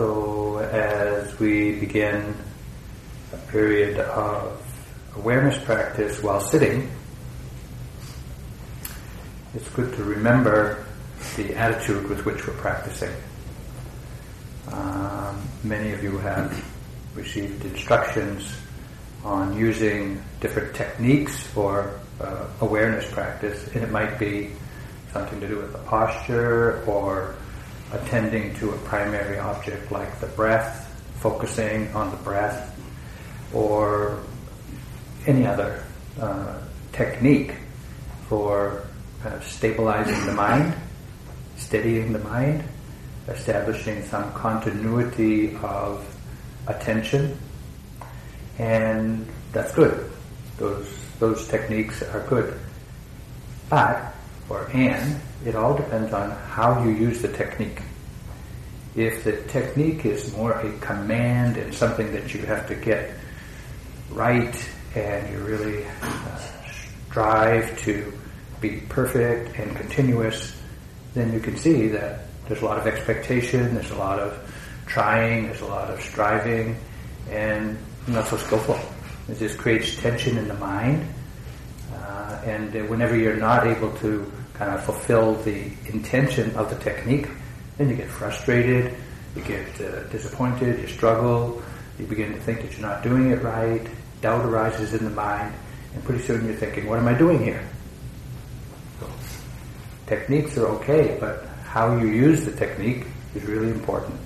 So as we begin a period of awareness practice while sitting, it's good to remember the attitude with which we're practicing. Um, many of you have received instructions on using different techniques for uh, awareness practice, and it might be something to do with the posture or attending to a primary object like the breath, focusing on the breath, or any other uh, technique for kind of stabilizing the mind, steadying the mind, establishing some continuity of attention, and that's good. Those those techniques are good. But or and it all depends on how you use the technique. If the technique is more a command and something that you have to get right and you really uh, strive to be perfect and continuous, then you can see that there's a lot of expectation, there's a lot of trying, there's a lot of striving, and not so skillful. It just creates tension in the mind. Uh, and whenever you're not able to of fulfill the intention of the technique, then you get frustrated, you get uh, disappointed, you struggle, you begin to think that you're not doing it right, doubt arises in the mind, and pretty soon you're thinking, what am I doing here? So, techniques are okay, but how you use the technique is really important.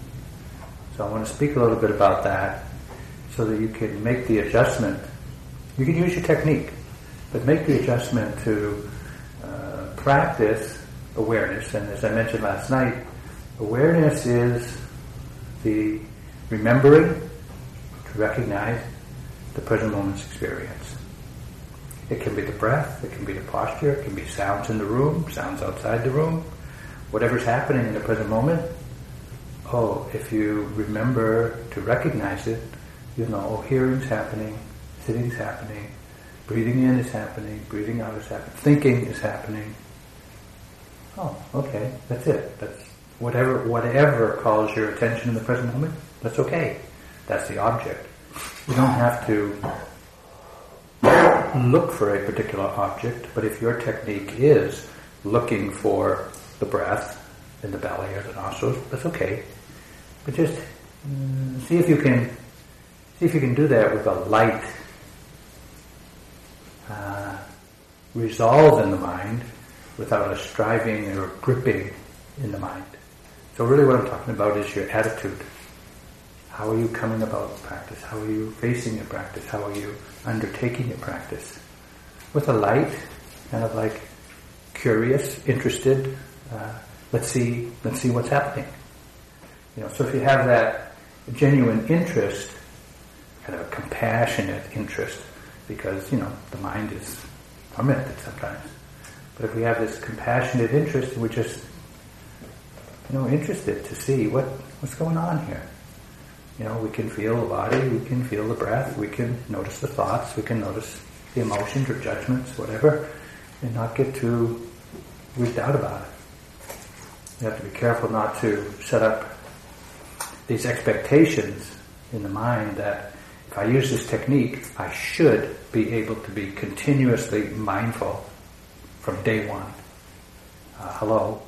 So I want to speak a little bit about that so that you can make the adjustment. You can use your technique, but make the adjustment to uh, practice awareness. And as I mentioned last night, awareness is the remembering to recognize the present moment's experience. It can be the breath, it can be the posture, it can be sounds in the room, sounds outside the room, whatever's happening in the present moment, oh, if you remember to recognize it, you know, oh, hearing's happening, sitting's happening, breathing in is happening, breathing out is happening, thinking is happening. Oh, okay, that's it. That's whatever whatever calls your attention in the present moment. That's okay. That's the object. You don't have to look for a particular object, but if your technique is looking for the breath in the belly or the nostrils, that's okay. But just mm, see if you can see if you can do that with a light uh, resolve in the mind without a striving or gripping in the mind. So really what I'm talking about is your attitude. How are you coming about practice? How are you facing your practice? How are you undertaking your practice? With a light, kind of like curious, interested, uh, let's see, let's see what's happening. You know, so if you have that genuine interest, kind of a compassionate interest, because you know the mind is tormented sometimes. But if we have this compassionate interest, we're just you know interested to see what what's going on here. You know, we can feel the body, we can feel the breath, we can notice the thoughts, we can notice the emotions or judgments, whatever, and not get too weird out about it. You have to be careful not to set up these expectations in the mind that if I use this technique, I should be able to be continuously mindful from day one. Uh, hello,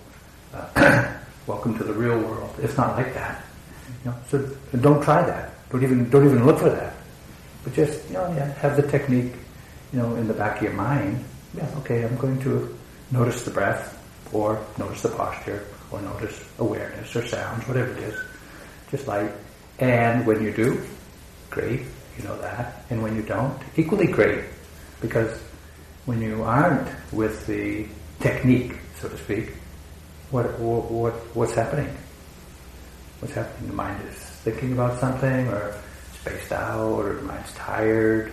uh, welcome to the real world. It's not like that. You know, so don't try that. Don't even don't even look for that. But just you know, yeah, have the technique, you know, in the back of your mind. Yeah, okay, I'm going to notice the breath, or notice the posture, or notice awareness or sounds, whatever it is. Just like, and when you do, great, you know that. And when you don't, equally great. Because when you aren't with the technique, so to speak, what, what, what what's happening? What's happening? The mind is thinking about something, or spaced out, or the mind's tired,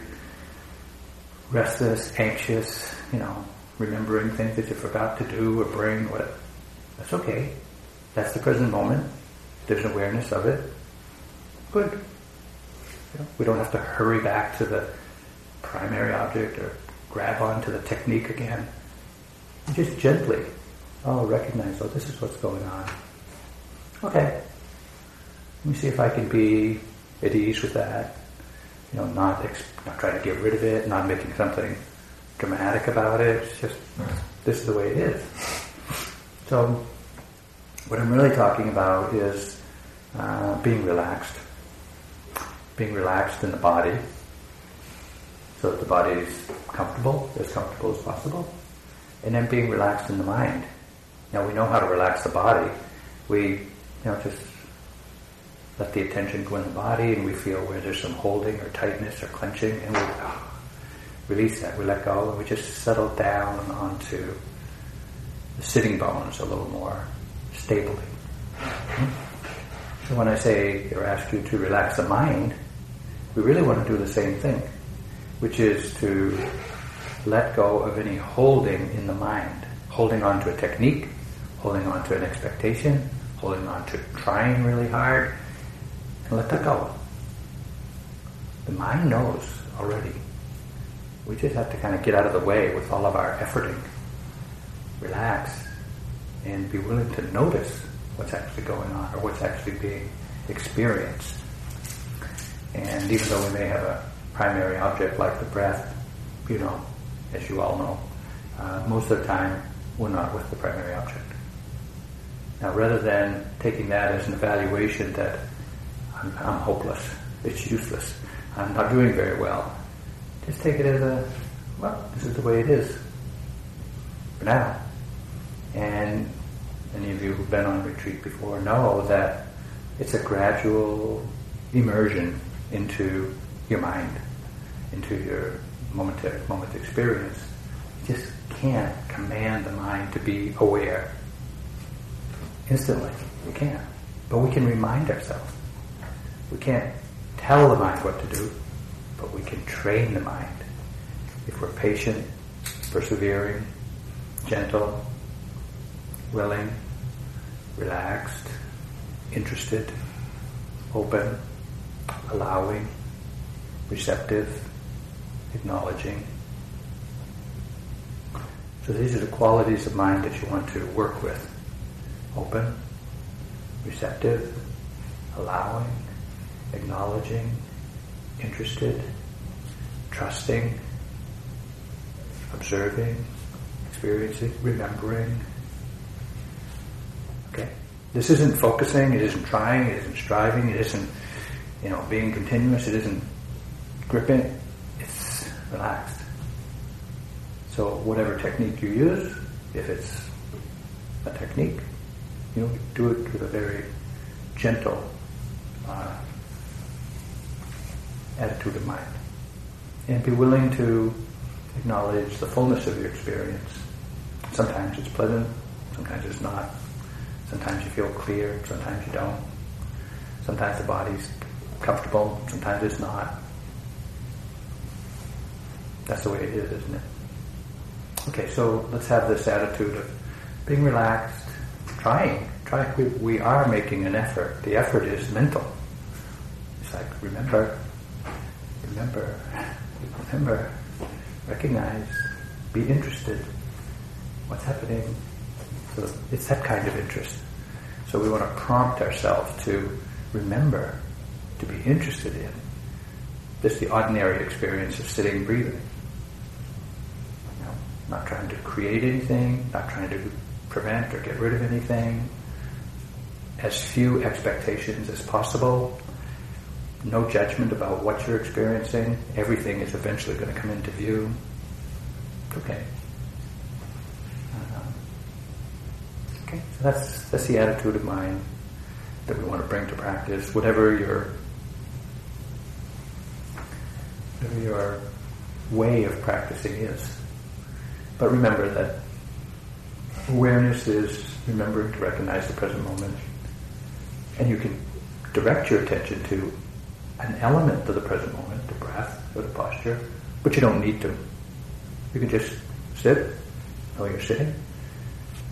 restless, anxious, you know, remembering things that you forgot to do or bring, whatever. That's okay. That's the present moment. There's awareness of it. Good. You know, we don't have to hurry back to the primary object or grab onto the technique again. Just gently, oh, recognize, oh, this is what's going on. Okay. Let me see if I can be at ease with that. You know, not ex- not trying to get rid of it, not making something dramatic about it. It's just this is the way it is. So, what I'm really talking about is uh, being relaxed, being relaxed in the body, so that the body is comfortable, as comfortable as possible, and then being relaxed in the mind. Now we know how to relax the body. We, you know, just let the attention go in the body, and we feel where there's some holding or tightness or clenching, and we oh, release that. We let go, and we just settle down onto the sitting bones a little more stably. Hmm? So when I say or ask you to relax the mind, we really want to do the same thing, which is to let go of any holding in the mind, holding on to a technique, holding on to an expectation, holding on to trying really hard, and let that go. The mind knows already. We just have to kind of get out of the way with all of our efforting, relax, and be willing to notice what's actually going on or what's actually being experienced. And even though we may have a primary object like the breath, you know, as you all know, uh, most of the time we're not with the primary object. Now, rather than taking that as an evaluation that I'm, I'm hopeless, it's useless, I'm not doing very well, just take it as a, well, this is the way it is for now. And any of you who've been on retreat before know that it's a gradual immersion into your mind, into your moment to moment experience. You just can't command the mind to be aware instantly. We can't. But we can remind ourselves. We can't tell the mind what to do, but we can train the mind. If we're patient, persevering, gentle, willing, relaxed, interested, open, allowing, receptive, acknowledging. So these are the qualities of mind that you want to work with. Open, receptive, allowing, acknowledging, interested, trusting, observing, experiencing, remembering. Okay? This isn't focusing, it isn't trying, it isn't striving, it isn't, you know, being continuous, it isn't gripping, it's relaxed. So whatever technique you use, if it's a technique, you know, do it with a very gentle uh, attitude of mind. And be willing to acknowledge the fullness of your experience. Sometimes it's pleasant, sometimes it's not. Sometimes you feel clear, sometimes you don't. Sometimes the body's comfortable, sometimes it's not. That's the way it is, isn't it? Okay, so let's have this attitude of being relaxed, trying. Try. We, we are making an effort. The effort is mental. It's like remember, remember, remember, recognize, be interested. What's happening? So it's that kind of interest. So we want to prompt ourselves to remember, to be interested in. This the ordinary experience of sitting, breathing. Not trying to create anything, not trying to prevent or get rid of anything. As few expectations as possible. No judgment about what you're experiencing. Everything is eventually going to come into view. Okay. Um, okay, so that's that's the attitude of mind that we want to bring to practice. Whatever your whatever your way of practicing is. But remember that awareness is remembering to recognize the present moment. And you can direct your attention to an element of the present moment, the breath or the posture, but you don't need to. You can just sit, know you're sitting,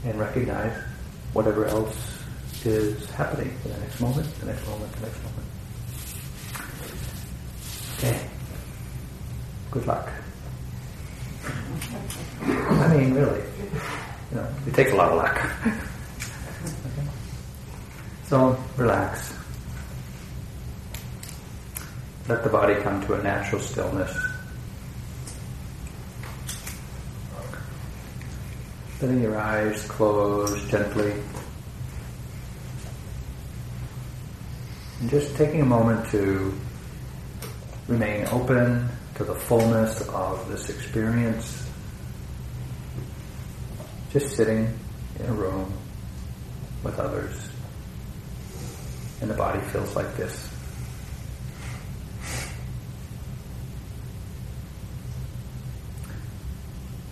and recognize whatever else is happening for the next moment, the next moment, the next moment. Okay. Good luck. I mean, really. You know, it takes a lot of luck. okay. So, relax. let the body come to a natural stillness. Letting your eyes close gently. And just taking a moment to remain open to the fullness of this experience. Just sitting in a room with others. And the body feels like this.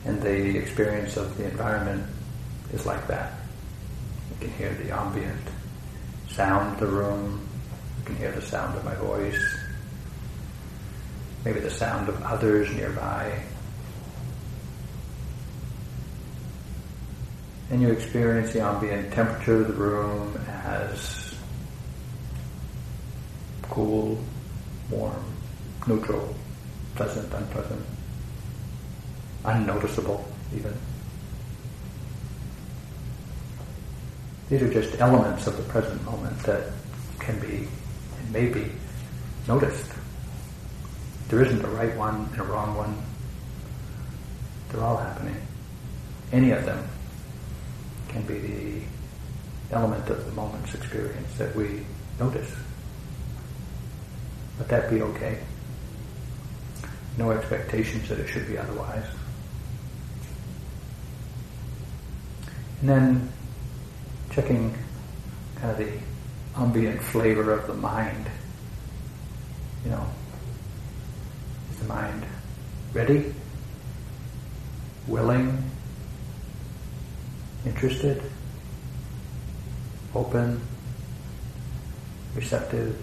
And the experience of the environment is like that. You can hear the ambient sound of the room. You can hear the sound of my voice. Maybe the sound of others nearby. And you experience the ambient temperature of the room as cool, warm, neutral, pleasant, unpleasant, unnoticeable even. These are just elements of the present moment that can be and may be noticed. There isn't a right one and a wrong one. They're all happening. Any of them can be the element of the moment's experience that we notice. Let that be okay. No expectations that it should be otherwise. And then checking kind of the ambient flavor of the mind. You know, mind ready? Willing? interested, open, receptive,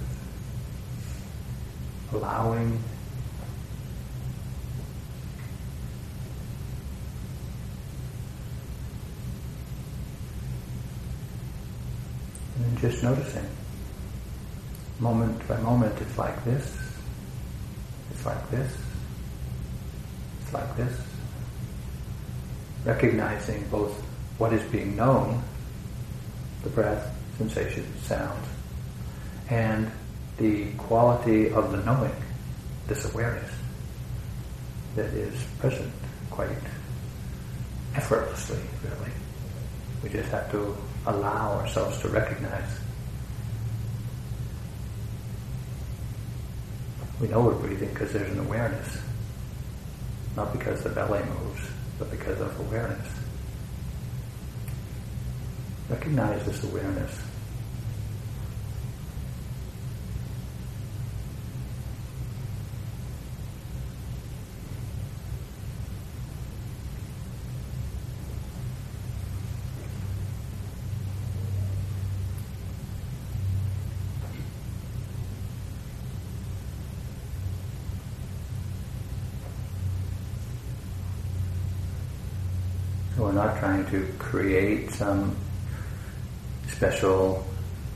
allowing. And just noticing. Moment by moment, it's like this, it's like this, it's like this. Recognizing both what is being known, the breath, sensation, sound, and the quality of the knowing, this awareness that is present quite effortlessly, really. We just have to allow ourselves to recognize. We know we're breathing because there's an awareness, not because the belly moves, but because of awareness. Recognize this awareness. we're not trying to create some special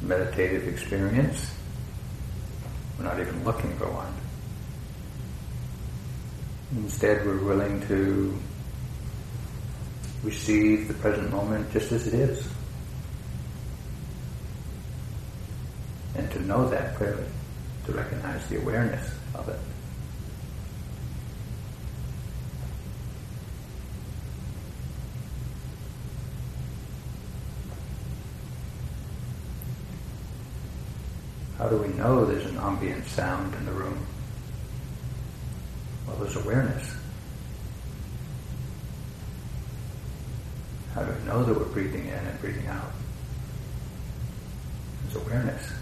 meditative experience. We're not even looking for one. Instead, we're willing to receive the present moment just as it is. And to know that clearly, to recognize the awareness of it. Do we know there's an ambient sound in the room? Well, there's awareness. How do we know that we're breathing in and breathing out? There's awareness.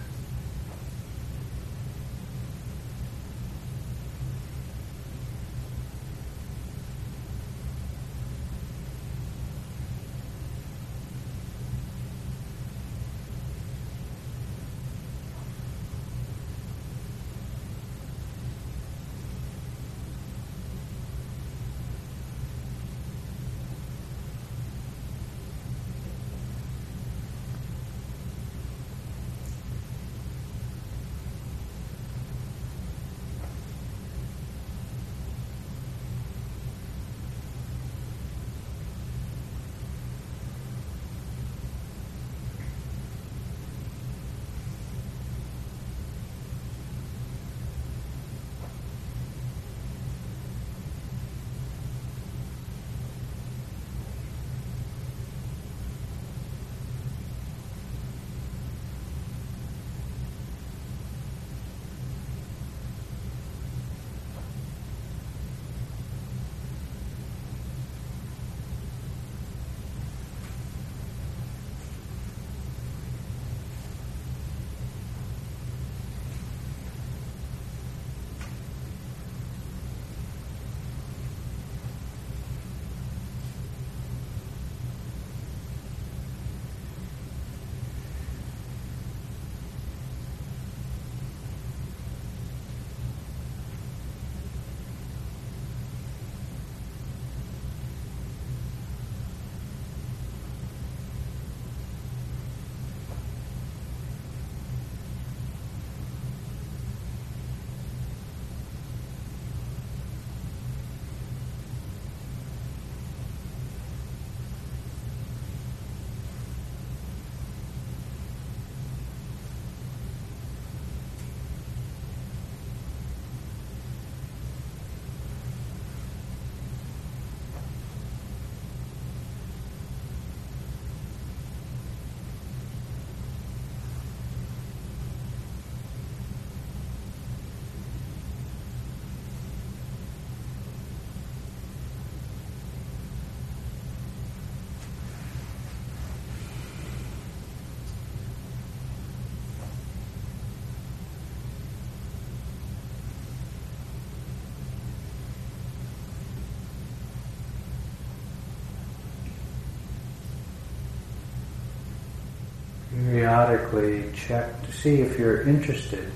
Periodically check to see if you're interested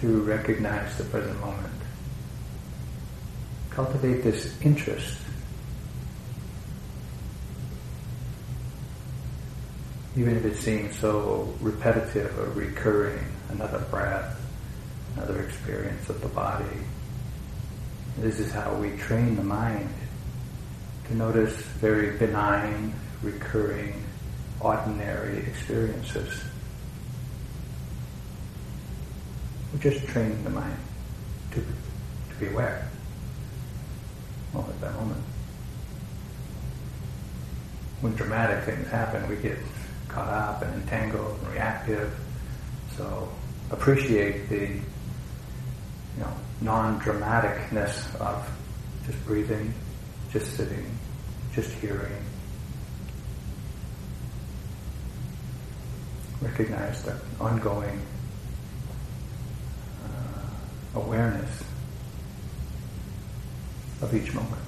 to recognize the present moment. Cultivate this interest. Even if it seems so repetitive or recurring, another breath, another experience of the body. This is how we train the mind to notice very benign, recurring, ordinary experiences. We're just training the mind to, to be aware at that moment. When dramatic things happen, we get caught up and entangled and reactive. So appreciate the you know non-dramaticness of just breathing, just sitting, just hearing. Recognize the ongoing uh, awareness of each moment.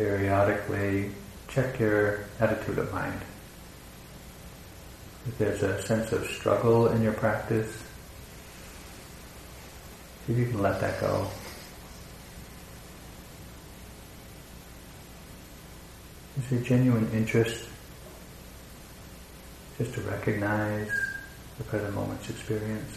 Periodically check your attitude of mind. If there's a sense of struggle in your practice, see if you can let that go. Is there genuine interest just to recognize the present moment's experience?